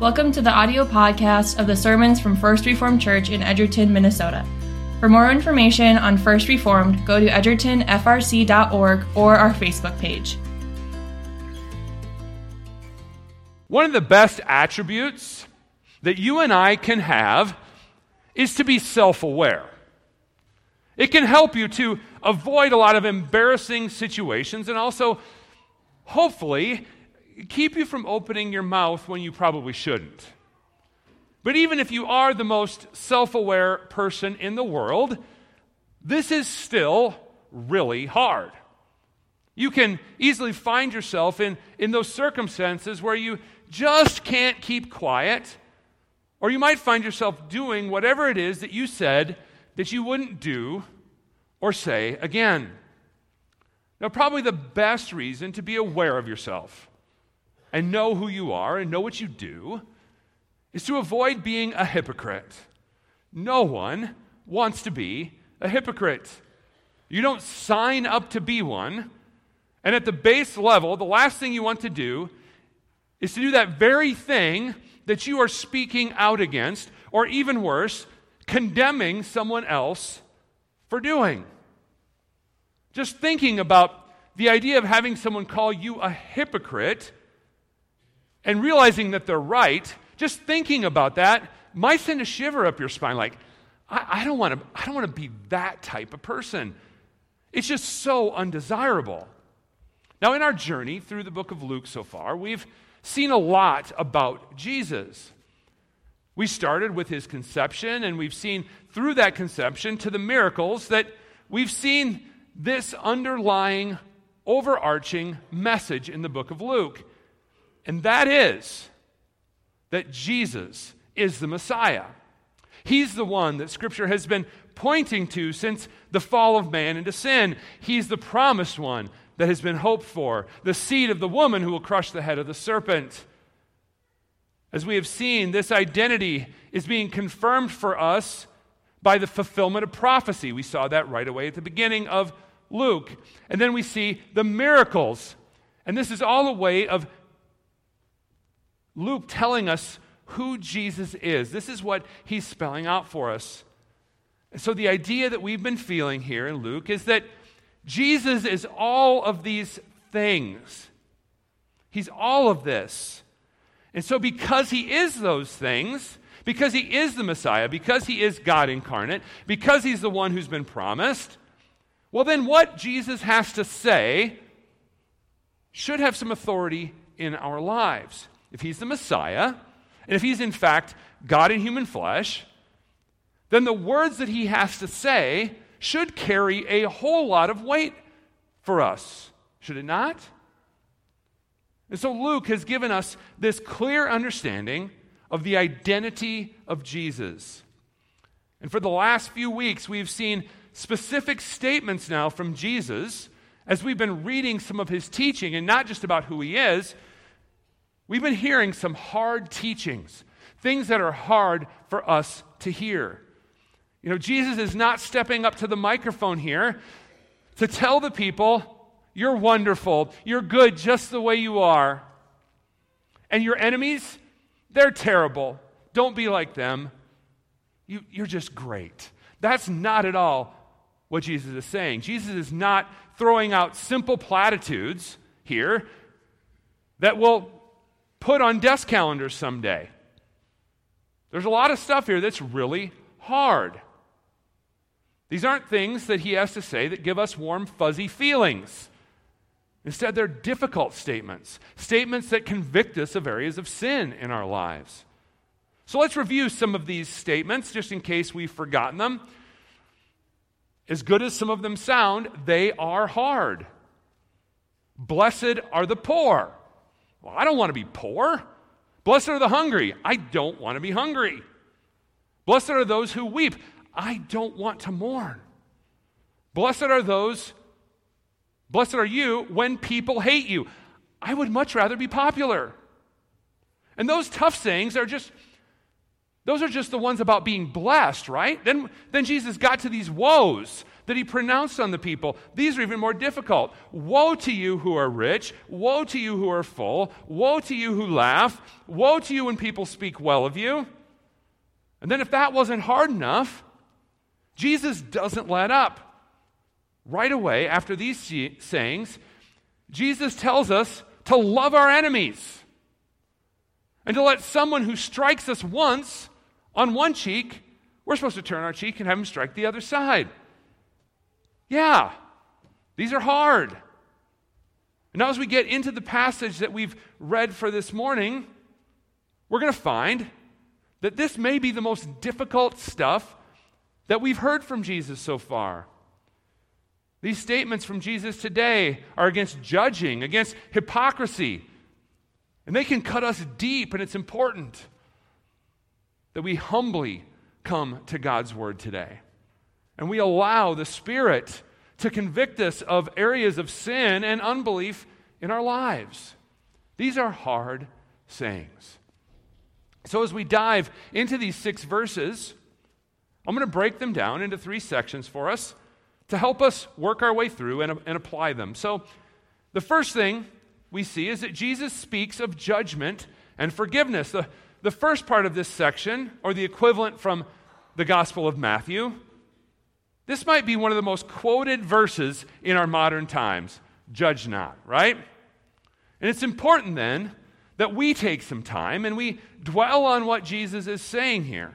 Welcome to the audio podcast of the sermons from First Reformed Church in Edgerton, Minnesota. For more information on First Reformed, go to edgertonfrc.org or our Facebook page. One of the best attributes that you and I can have is to be self aware. It can help you to avoid a lot of embarrassing situations and also, hopefully, keep you from opening your mouth when you probably shouldn't. But even if you are the most self aware person in the world, this is still really hard. You can easily find yourself in, in those circumstances where you just can't keep quiet, or you might find yourself doing whatever it is that you said that you wouldn't do or say again. Now, probably the best reason to be aware of yourself and know who you are and know what you do is to avoid being a hypocrite. No one wants to be a hypocrite. You don't sign up to be one. And at the base level, the last thing you want to do is to do that very thing that you are speaking out against, or even worse, condemning someone else for doing. Just thinking about the idea of having someone call you a hypocrite and realizing that they're right, just thinking about that might send a shiver up your spine like, I, I don't want to I don't want to be that type of person. It's just so undesirable. Now, in our journey through the book of Luke so far, we've seen a lot about Jesus. We started with his conception, and we've seen through that conception to the miracles that we've seen this underlying, overarching message in the book of Luke. And that is that Jesus is the Messiah. He's the one that Scripture has been pointing to since the fall of man into sin. He's the promised one that has been hoped for, the seed of the woman who will crush the head of the serpent. As we have seen, this identity is being confirmed for us by the fulfillment of prophecy. We saw that right away at the beginning of Luke. And then we see the miracles. And this is all a way of Luke telling us who Jesus is. This is what he's spelling out for us. And so, the idea that we've been feeling here in Luke is that Jesus is all of these things. He's all of this. And so, because he is those things, because he is the Messiah, because he is God incarnate, because he's the one who's been promised, well, then what Jesus has to say should have some authority in our lives if he's the Messiah, and if he's in fact God in human flesh, then the words that he has to say should carry a whole lot of weight for us, should it not? And so Luke has given us this clear understanding of the identity of Jesus. And for the last few weeks, we've seen specific statements now from Jesus as we've been reading some of his teaching, and not just about who he is, We've been hearing some hard teachings, things that are hard for us to hear. You know, Jesus is not stepping up to the microphone here to tell the people, you're wonderful, you're good just the way you are. And your enemies, they're terrible. Don't be like them. You, you're just great. That's not at all what Jesus is saying. Jesus is not throwing out simple platitudes here that will put on desk calendars someday. There's a lot of stuff here that's really hard. These aren't things that he has to say that give us warm, fuzzy feelings. Instead, they're difficult statements, statements that convict us of areas of sin in our lives. So let's review some of these statements just in case we've forgotten them. As good as some of them sound, they are hard. Blessed are the poor. Well, I don't want to be poor. Blessed are the hungry. I don't want to be hungry. Blessed are those who weep. I don't want to mourn. Blessed are those, blessed are you when people hate you. I would much rather be popular. And those tough sayings are just, Those are just the ones about being blessed, right? Then, then Jesus got to these woes that he pronounced on the people. These are even more difficult. Woe to you who are rich. Woe to you who are full. Woe to you who laugh. Woe to you when people speak well of you. And then, if that wasn't hard enough, Jesus doesn't let up. Right away, after these sayings, Jesus tells us to love our enemies and to let someone who strikes us once on one cheek, we're supposed to turn our cheek and have him strike the other side. Yeah, these are hard. And now, as we get into the passage that we've read for this morning, we're going to find that this may be the most difficult stuff that we've heard from Jesus so far. These statements from Jesus today are against judging, against hypocrisy, and they can cut us deep, and it's important that we humbly come to God's Word today. And we allow the Spirit to convict us of areas of sin and unbelief in our lives. These are hard sayings. So, as we dive into these six verses, I'm going to break them down into three sections for us to help us work our way through and, and apply them. So, the first thing we see is that Jesus speaks of judgment and forgiveness. The, the first part of this section, or the equivalent from the Gospel of Matthew, this might be one of the most quoted verses in our modern times judge not, right? And it's important then that we take some time and we dwell on what Jesus is saying here.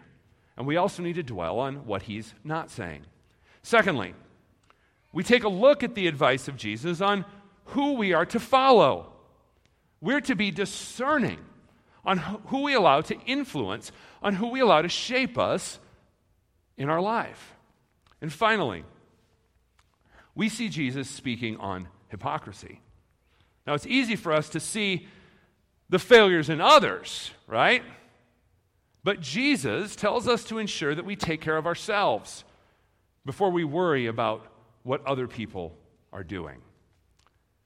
And we also need to dwell on what he's not saying. Secondly, we take a look at the advice of Jesus on who we are to follow. We're to be discerning on who we allow to influence, on who we allow to shape us in our life. And finally, we see Jesus speaking on hypocrisy. Now, it's easy for us to see the failures in others, right? But Jesus tells us to ensure that we take care of ourselves before we worry about what other people are doing.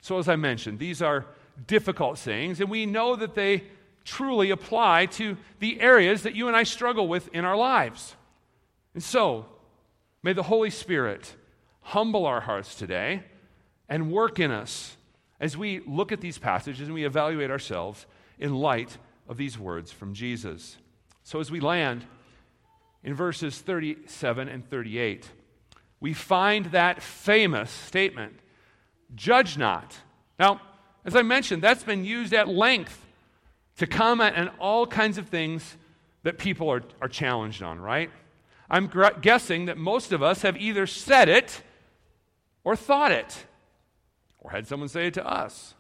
So, as I mentioned, these are difficult sayings, and we know that they truly apply to the areas that you and I struggle with in our lives. And so, may the Holy Spirit humble our hearts today and work in us as we look at these passages and we evaluate ourselves in light of these words from Jesus. So, as we land in verses 37 and 38, we find that famous statement judge not. Now, as I mentioned, that's been used at length to comment on all kinds of things that people are, are challenged on, right? I'm guessing that most of us have either said it or thought it or had someone say it to us.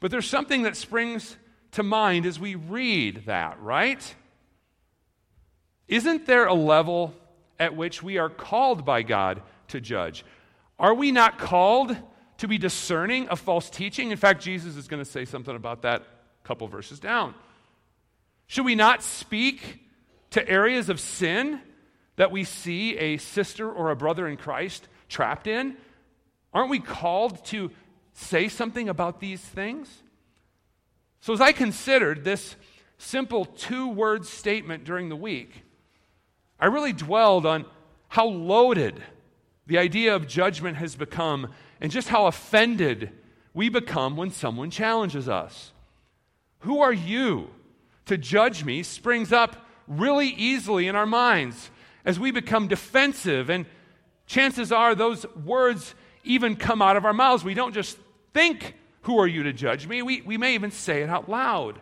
But there's something that springs to mind as we read that, right? Isn't there a level at which we are called by God to judge? Are we not called to be discerning of false teaching? In fact, Jesus is going to say something about that a couple verses down. Should we not speak to areas of sin that we see a sister or a brother in Christ trapped in? Aren't we called to say something about these things? So, as I considered this simple two word statement during the week, I really dwelled on how loaded the idea of judgment has become and just how offended we become when someone challenges us. Who are you to judge me springs up really easily in our minds as we become defensive, and chances are those words even come out of our mouths. We don't just think, Who are you to judge me? We, we may even say it out loud.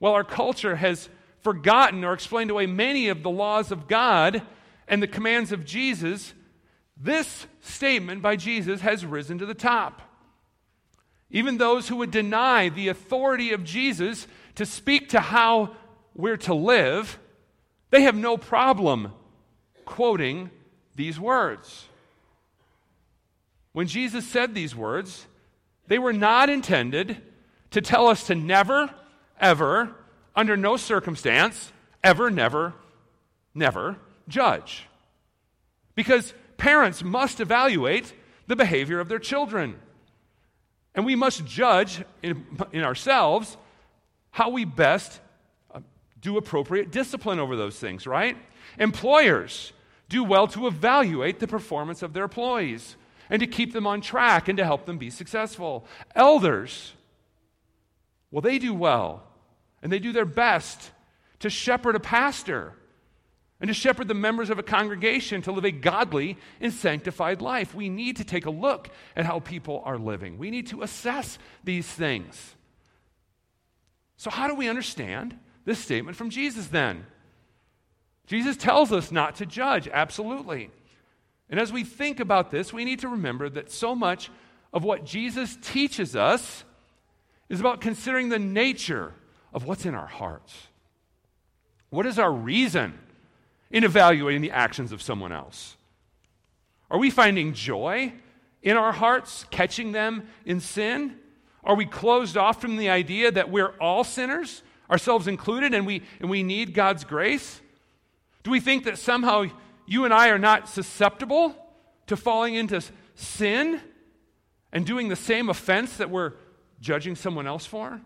Well, our culture has forgotten or explained away many of the laws of God and the commands of Jesus. This statement by Jesus has risen to the top. Even those who would deny the authority of Jesus to speak to how we're to live, they have no problem quoting these words. When Jesus said these words, they were not intended to tell us to never, ever, under no circumstance, ever, never, never judge. Because parents must evaluate the behavior of their children. And we must judge in, in ourselves how we best do appropriate discipline over those things, right? Employers do well to evaluate the performance of their employees and to keep them on track and to help them be successful. Elders, well, they do well and they do their best to shepherd a pastor and to shepherd the members of a congregation to live a godly and sanctified life. We need to take a look at how people are living. We need to assess these things. So, how do we understand this statement from Jesus then? Jesus tells us not to judge, absolutely. And as we think about this, we need to remember that so much of what Jesus teaches us is about considering the nature of what's in our hearts. What is our reason in evaluating the actions of someone else? Are we finding joy in our hearts, catching them in sin? Are we closed off from the idea that we're all sinners, ourselves included, and we, and we need God's grace? Do we think that somehow you and I are not susceptible to falling into sin and doing the same offense that we're judging someone else for?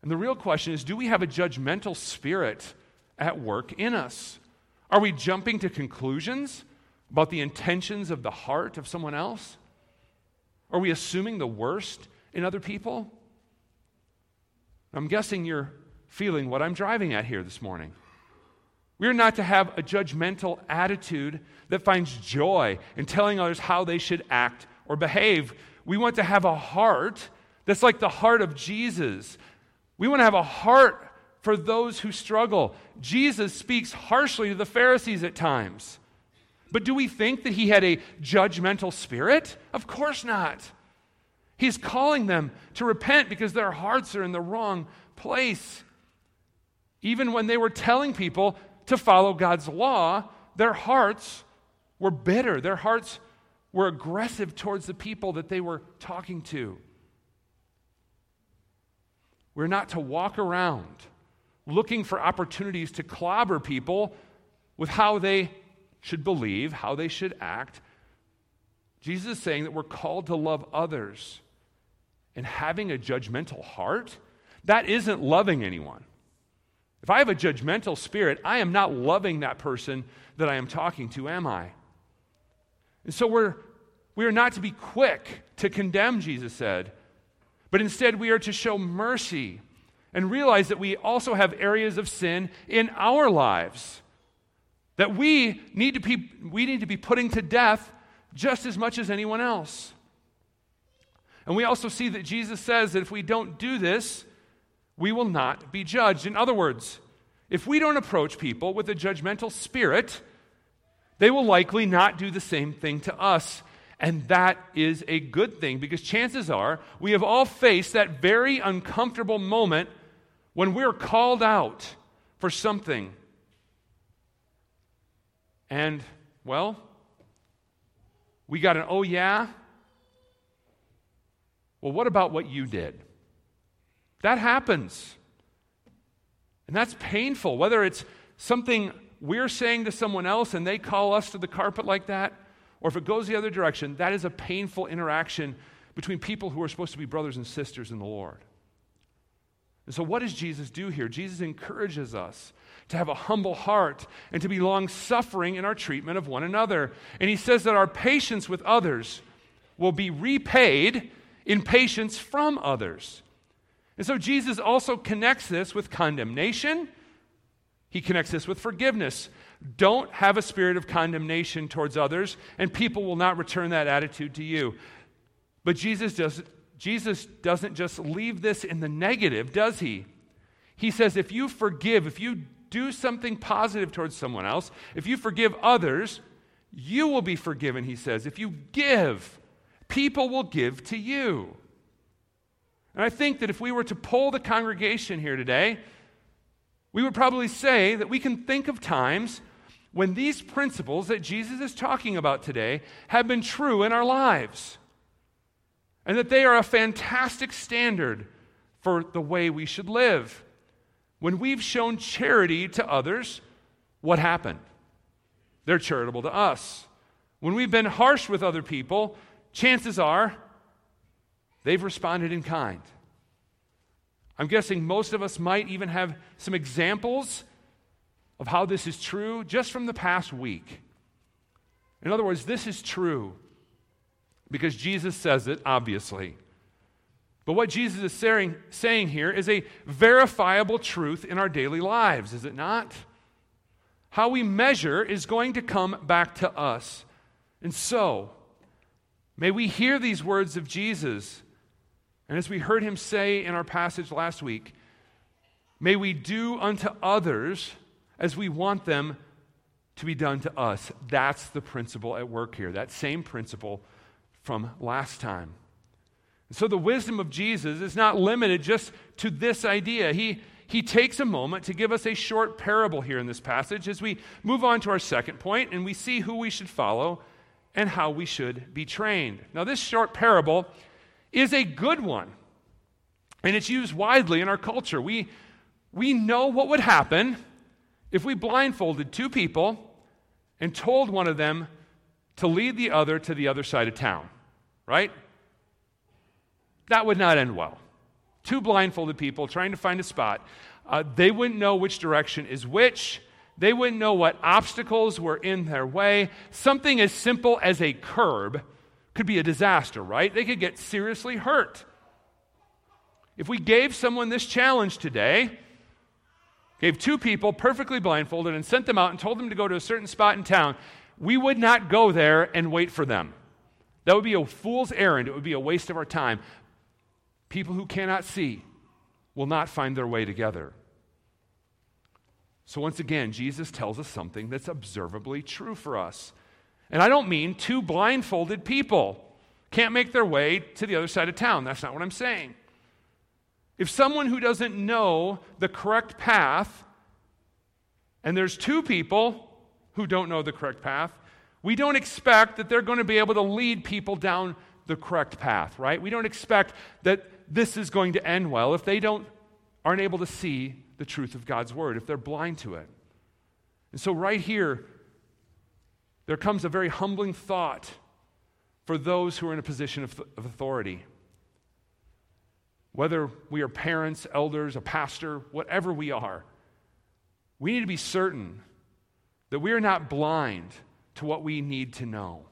And the real question is do we have a judgmental spirit at work in us? Are we jumping to conclusions about the intentions of the heart of someone else? Are we assuming the worst in other people? I'm guessing you're feeling what I'm driving at here this morning. We're not to have a judgmental attitude that finds joy in telling others how they should act or behave. We want to have a heart that's like the heart of Jesus. We want to have a heart for those who struggle. Jesus speaks harshly to the Pharisees at times. But do we think that he had a judgmental spirit? Of course not. He's calling them to repent because their hearts are in the wrong place. Even when they were telling people to follow God's law, their hearts were bitter. Their hearts were aggressive towards the people that they were talking to. We're not to walk around looking for opportunities to clobber people with how they should believe, how they should act. Jesus is saying that we're called to love others. And having a judgmental heart, that isn't loving anyone. If I have a judgmental spirit, I am not loving that person that I am talking to, am I? And so we're, we are not to be quick to condemn, Jesus said, but instead we are to show mercy and realize that we also have areas of sin in our lives that we need to be, we need to be putting to death just as much as anyone else. And we also see that Jesus says that if we don't do this, we will not be judged. In other words, if we don't approach people with a judgmental spirit, they will likely not do the same thing to us. And that is a good thing because chances are we have all faced that very uncomfortable moment when we're called out for something. And, well, we got an oh yeah. Well, what about what you did? That happens. And that's painful, whether it's something we're saying to someone else and they call us to the carpet like that, or if it goes the other direction, that is a painful interaction between people who are supposed to be brothers and sisters in the Lord. And so, what does Jesus do here? Jesus encourages us to have a humble heart and to be long suffering in our treatment of one another. And he says that our patience with others will be repaid in patience from others. And so Jesus also connects this with condemnation. He connects this with forgiveness. Don't have a spirit of condemnation towards others, and people will not return that attitude to you. But Jesus, does, Jesus doesn't just leave this in the negative, does he? He says, if you forgive, if you do something positive towards someone else, if you forgive others, you will be forgiven, he says. If you give, people will give to you. And I think that if we were to poll the congregation here today, we would probably say that we can think of times when these principles that Jesus is talking about today have been true in our lives. And that they are a fantastic standard for the way we should live. When we've shown charity to others, what happened? They're charitable to us. When we've been harsh with other people, chances are they've responded in kind. I'm guessing most of us might even have some examples of how this is true just from the past week. In other words, this is true because Jesus says it, obviously. But what Jesus is saying, saying here is a verifiable truth in our daily lives, is it not? How we measure is going to come back to us. And so, may we hear these words of Jesus. And as we heard him say in our passage last week, may we do unto others as we want them to be done to us. That's the principle at work here, that same principle from last time. So the wisdom of Jesus is not limited just to this idea. He, he takes a moment to give us a short parable here in this passage as we move on to our second point and we see who we should follow and how we should be trained. Now, this short parable is a good one, and it's used widely in our culture. We, we know what would happen if we blindfolded two people and told one of them to lead the other to the other side of town, right? that would not end well. Two blindfolded people trying to find a spot. Uh, they wouldn't know which direction is which. They wouldn't know what obstacles were in their way. Something as simple as a curb could be a disaster, right? They could get seriously hurt. If we gave someone this challenge today, gave two people perfectly blindfolded and sent them out and told them to go to a certain spot in town, we would not go there and wait for them. That would be a fool's errand. It would be a waste of our time. People who cannot see will not find their way together. So, once again, Jesus tells us something that's observably true for us. And I don't mean two blindfolded people can't make their way to the other side of town. That's not what I'm saying. If someone who doesn't know the correct path, and there's two people who don't know the correct path, we don't expect that they're going to be able to lead people down the correct path, right? We don't expect that this is going to end well if they don't aren't able to see the truth of God's word, if they're blind to it. And so right here there comes a very humbling thought for those who are in a position of, of authority. Whether we are parents, elders, a pastor, whatever we are, we need to be certain that we are not blind to what we need to know.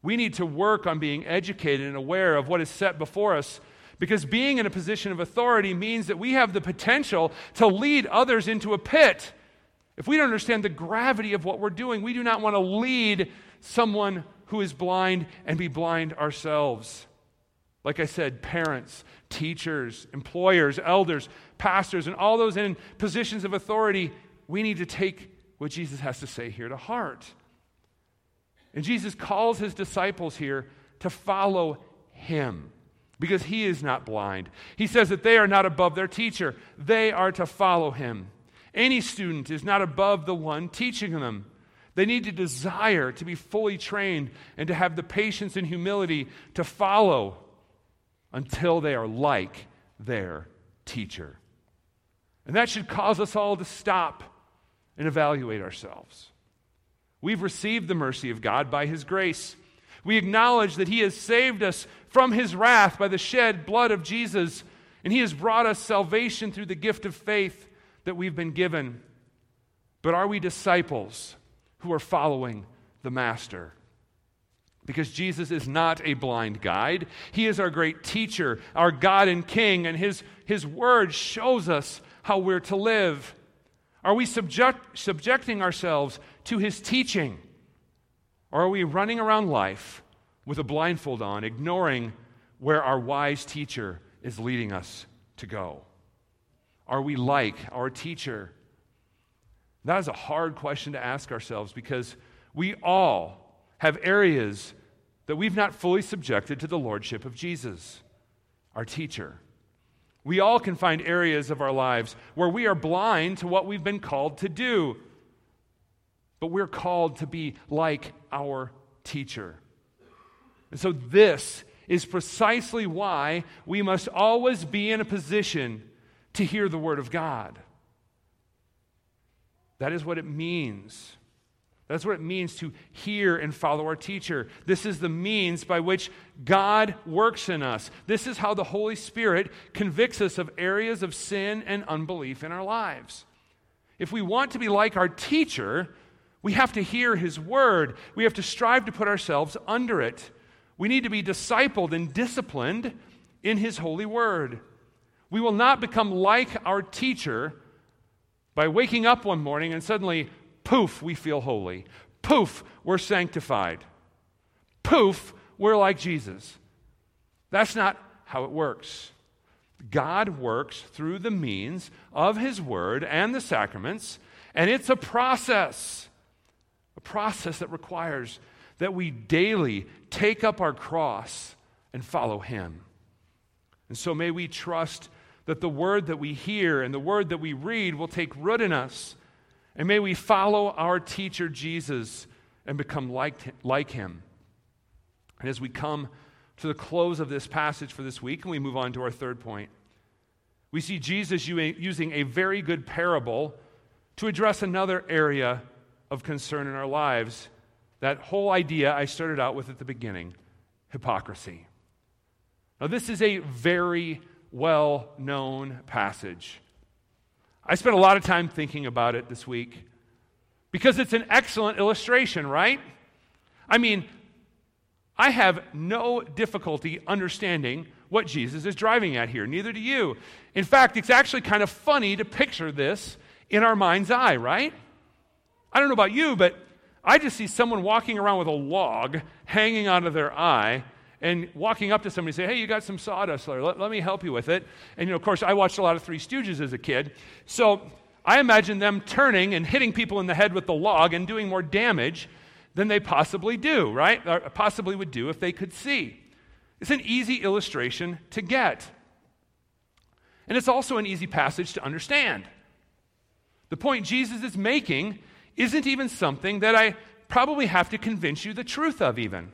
We need to work on being educated and aware of what is set before us because being in a position of authority means that we have the potential to lead others into a pit. If we don't understand the gravity of what we're doing, we do not want to lead someone who is blind and be blind ourselves. Like I said, parents, teachers, employers, elders, pastors, and all those in positions of authority, we need to take what Jesus has to say here to heart. And Jesus calls his disciples here to follow him because he is not blind. He says that they are not above their teacher, they are to follow him. Any student is not above the one teaching them. They need to desire to be fully trained and to have the patience and humility to follow until they are like their teacher. And that should cause us all to stop and evaluate ourselves. We've received the mercy of God by His grace. We acknowledge that He has saved us from His wrath by the shed blood of Jesus, and He has brought us salvation through the gift of faith that we've been given. But are we disciples who are following the Master? Because Jesus is not a blind guide. He is our great teacher, our God and King, and His, his word shows us how we're to live. Are we subject, subjecting ourselves to his teaching? Or are we running around life with a blindfold on, ignoring where our wise teacher is leading us to go? Are we like our teacher? That is a hard question to ask ourselves because we all have areas that we've not fully subjected to the lordship of Jesus, our teacher. We all can find areas of our lives where we are blind to what we've been called to do. But we're called to be like our teacher. And so, this is precisely why we must always be in a position to hear the Word of God. That is what it means That's what it means to hear and follow our teacher. This is the means by which God works in us. This is how the Holy Spirit convicts us of areas of sin and unbelief in our lives. If we want to be like our teacher, we have to hear his word. We have to strive to put ourselves under it. We need to be discipled and disciplined in his holy word. We will not become like our teacher by waking up one morning and suddenly Poof, we feel holy. Poof, we're sanctified. Poof, we're like Jesus. That's not how it works. God works through the means of His Word and the sacraments, and it's a process. Process that requires that we daily take up our cross and follow Him. And so may we trust that the Word that we hear and the Word that we read will take root in us and may we follow our teacher Jesus and become like, like him. And as we come to the close of this passage for this week, and we move on to our third point, we see Jesus using a very good parable to address another area of concern in our lives. That whole idea I started out with at the beginning hypocrisy. Now, this is a very well known passage. I spent a lot of time thinking about it this week because it's an excellent illustration, right? I mean, I have no difficulty understanding what Jesus is driving at here. Neither do you. In fact, it's actually kind of funny to picture this in our mind's eye, right? I don't know about you, but I just see someone walking around with a log hanging out of their eye and walking up to somebody and say, hey, you got some sawdust there. Let, let me help you with it. And, you know, of course, I watched a lot of Three Stooges as a kid. So I imagine them turning and hitting people in the head with the log and doing more damage than they possibly do, right? Or possibly would do if they could see. It's an easy illustration to get. And it's also an easy passage to understand. The point Jesus is making isn't even something that I probably have to convince you the truth of, even.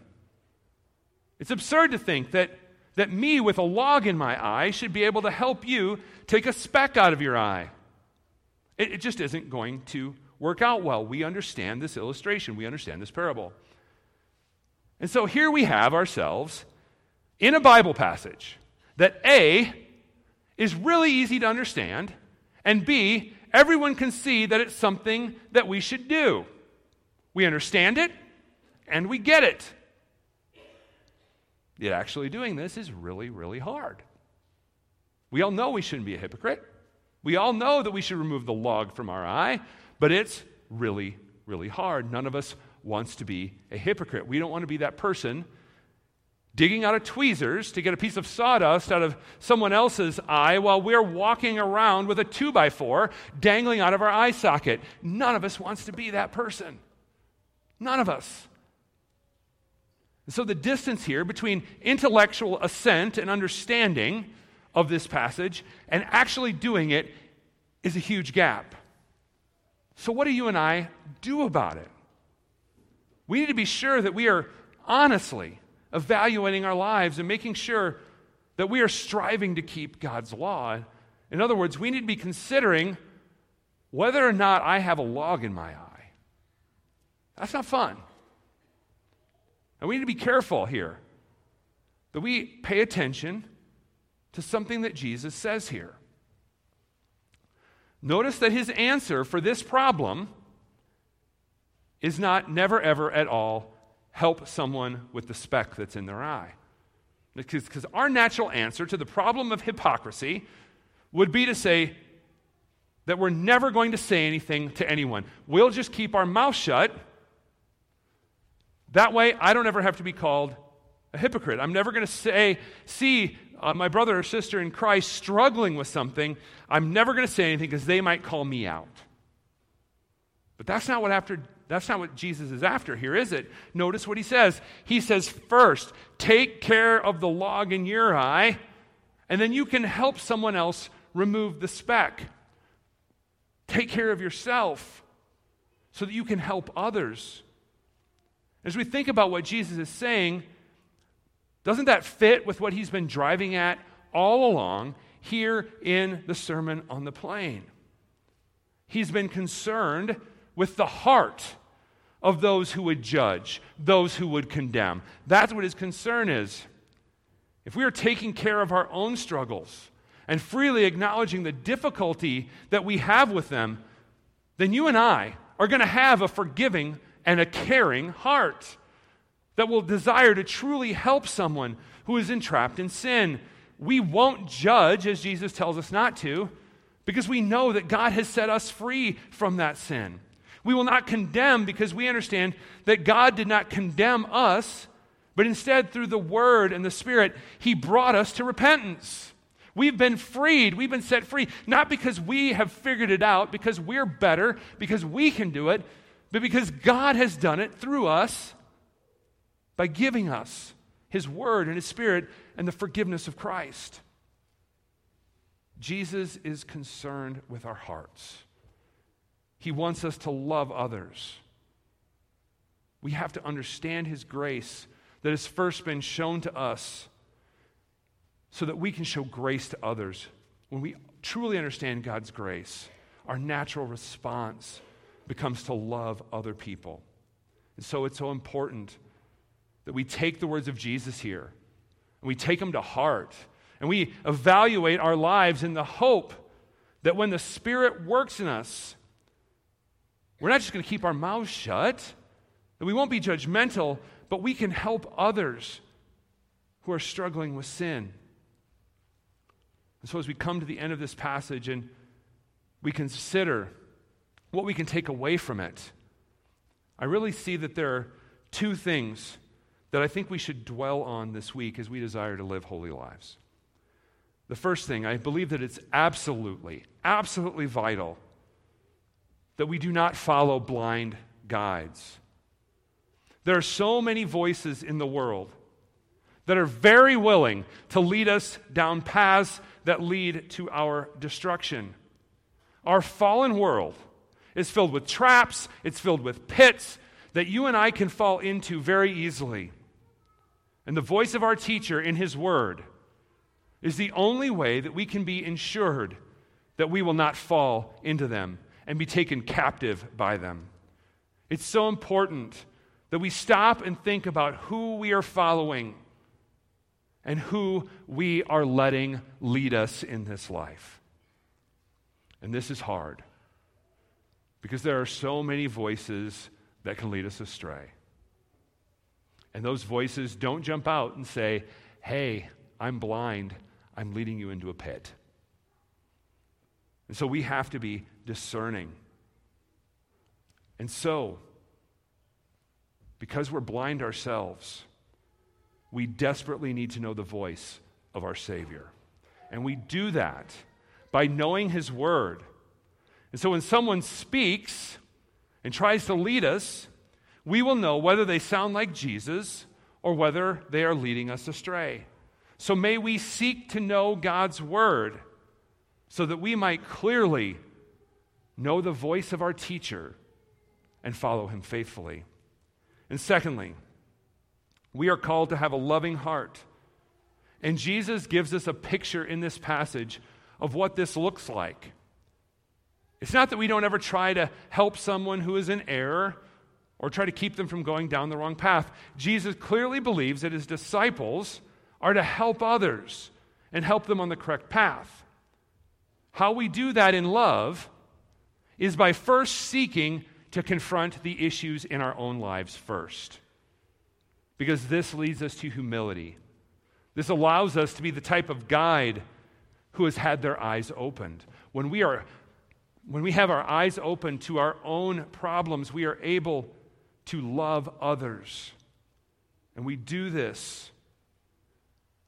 It's absurd to think that, that me with a log in my eye should be able to help you take a speck out of your eye. It, it just isn't going to work out well. We understand this illustration, we understand this parable. And so here we have ourselves in a Bible passage that A is really easy to understand, and B, everyone can see that it's something that we should do. We understand it and we get it. Yet actually doing this is really, really hard. We all know we shouldn't be a hypocrite. We all know that we should remove the log from our eye, but it's really, really hard. None of us wants to be a hypocrite. We don't want to be that person digging out of tweezers to get a piece of sawdust out of someone else's eye while we're walking around with a two by four dangling out of our eye socket. None of us wants to be that person. None of us. So the distance here between intellectual assent and understanding of this passage and actually doing it is a huge gap. So, what do you and I do about it? We need to be sure that we are honestly evaluating our lives and making sure that we are striving to keep God's law. In other words, we need to be considering whether or not I have a log in my eye. That's not fun. And we need to be careful here that we pay attention to something that Jesus says here. Notice that his answer for this problem is not never, ever at all help someone with the speck that's in their eye. Because, our natural answer to the problem of hypocrisy would be to say that we're never going to say anything to anyone. We'll just keep our mouth shut that way, I don't ever have to be called a hypocrite. I'm never going to say, see uh, my brother or sister in Christ struggling with something. I'm never going to say anything because they might call me out. But that's not what after that's not what Jesus is after here, is it? Notice what he says. He says, first, take care of the log in your eye, and then you can help someone else remove the speck. Take care of yourself so that you can help others. As we think about what Jesus is saying, doesn't that fit with what he's been driving at all along here in the Sermon on the Plain? He's been concerned with the heart of those who would judge, those who would condemn. That's what his concern is. If we are taking care of our own struggles and freely acknowledging the difficulty that we have with them, then you and I are going to have a forgiving and a caring heart that will desire to truly help someone who is entrapped in sin. We won't judge, as Jesus tells us not to, because we know that God has set us free from that sin. We will not condemn because we understand that God did not condemn us, but instead, through the Word and the Spirit, He brought us to repentance. We've been freed. We've been set free, not because we have figured it out, because we're better, because we can do it, but because God has done it through us by giving us His Word and His Spirit and the forgiveness of Christ. Jesus is concerned with our hearts. He wants us to love others. We have to understand His grace that has first been shown to us so that we can show grace to others. When we truly understand God's grace, our natural response becomes to love other people. And so it's so important that we take the words of Jesus here and we take them to heart and we evaluate our lives in the hope that when the Spirit works in us, we're not just going to keep our mouths shut, that we won't be judgmental, but we can help others who are struggling with sin. And so, as we come to the end of this passage and we consider what we can take away from it, I really see that there are two things that I think we should dwell on this week as we desire to live holy lives. The first thing, I believe that it's absolutely, absolutely vital that we do not follow blind guides. There are so many voices in the world that are very willing to lead us down paths that lead to our destruction. Our fallen world is filled with traps, it's filled with pits that you and I can fall into very easily. And the voice of our teacher in his word is the only way that we can be ensured that we will not fall into them and be taken captive by them. It's so important that we stop and think about who we are following and who we are letting lead us in this life. And this is hard because there are so many voices that can lead us astray. And those voices don't jump out and say, Hey, I'm blind. I'm leading you into a pit. And so we have to be discerning. And so, because we're blind ourselves, we desperately need to know the voice of our Savior. And we do that by knowing His Word. And so when someone speaks and tries to lead us, we will know whether they sound like Jesus or whether they are leading us astray. So may we seek to know God's Word so that we might clearly know the voice of our teacher, and follow him faithfully. And secondly, we are called to have a loving heart. And Jesus gives us a picture in this passage of what this looks like. It's not that we don't ever try to help someone who is in error or try to keep them from going down the wrong path. Jesus clearly believes that his disciples are to help others and help them on the correct path. How we do that in love is by first seeking to confront the issues in our own lives first. Because this leads us to humility. This allows us to be the type of guide who has had their eyes opened. When we are when we have our eyes open to our own problems, we are able to love others. And we do this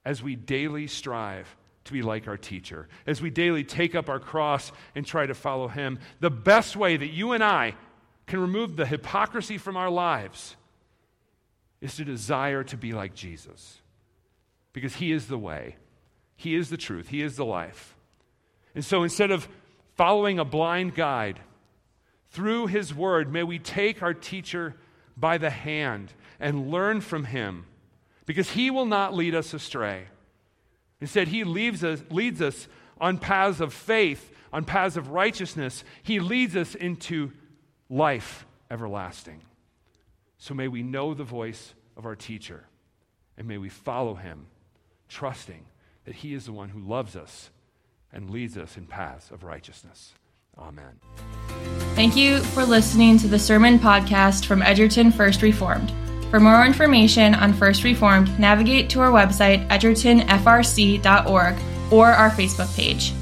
as we daily strive to be like our teacher. As we daily take up our cross and try to follow him, the best way that you and I can remove the hypocrisy from our lives is to desire to be like Jesus. Because he is the way, he is the truth, he is the life. And so instead of following a blind guide, through his word, may we take our teacher by the hand and learn from him because he will not lead us astray. Instead, he leads us, leads us on paths of faith, on paths of righteousness. He leads us into life everlasting. So may we know the voice of our teacher, and may we follow him, trusting that he is the one who loves us and leads us in paths of righteousness. Amen. Thank you for listening to the Sermon Podcast from Edgerton First Reformed. For more information on First Reformed, navigate to our website, edgertonfrc.org, or our Facebook page.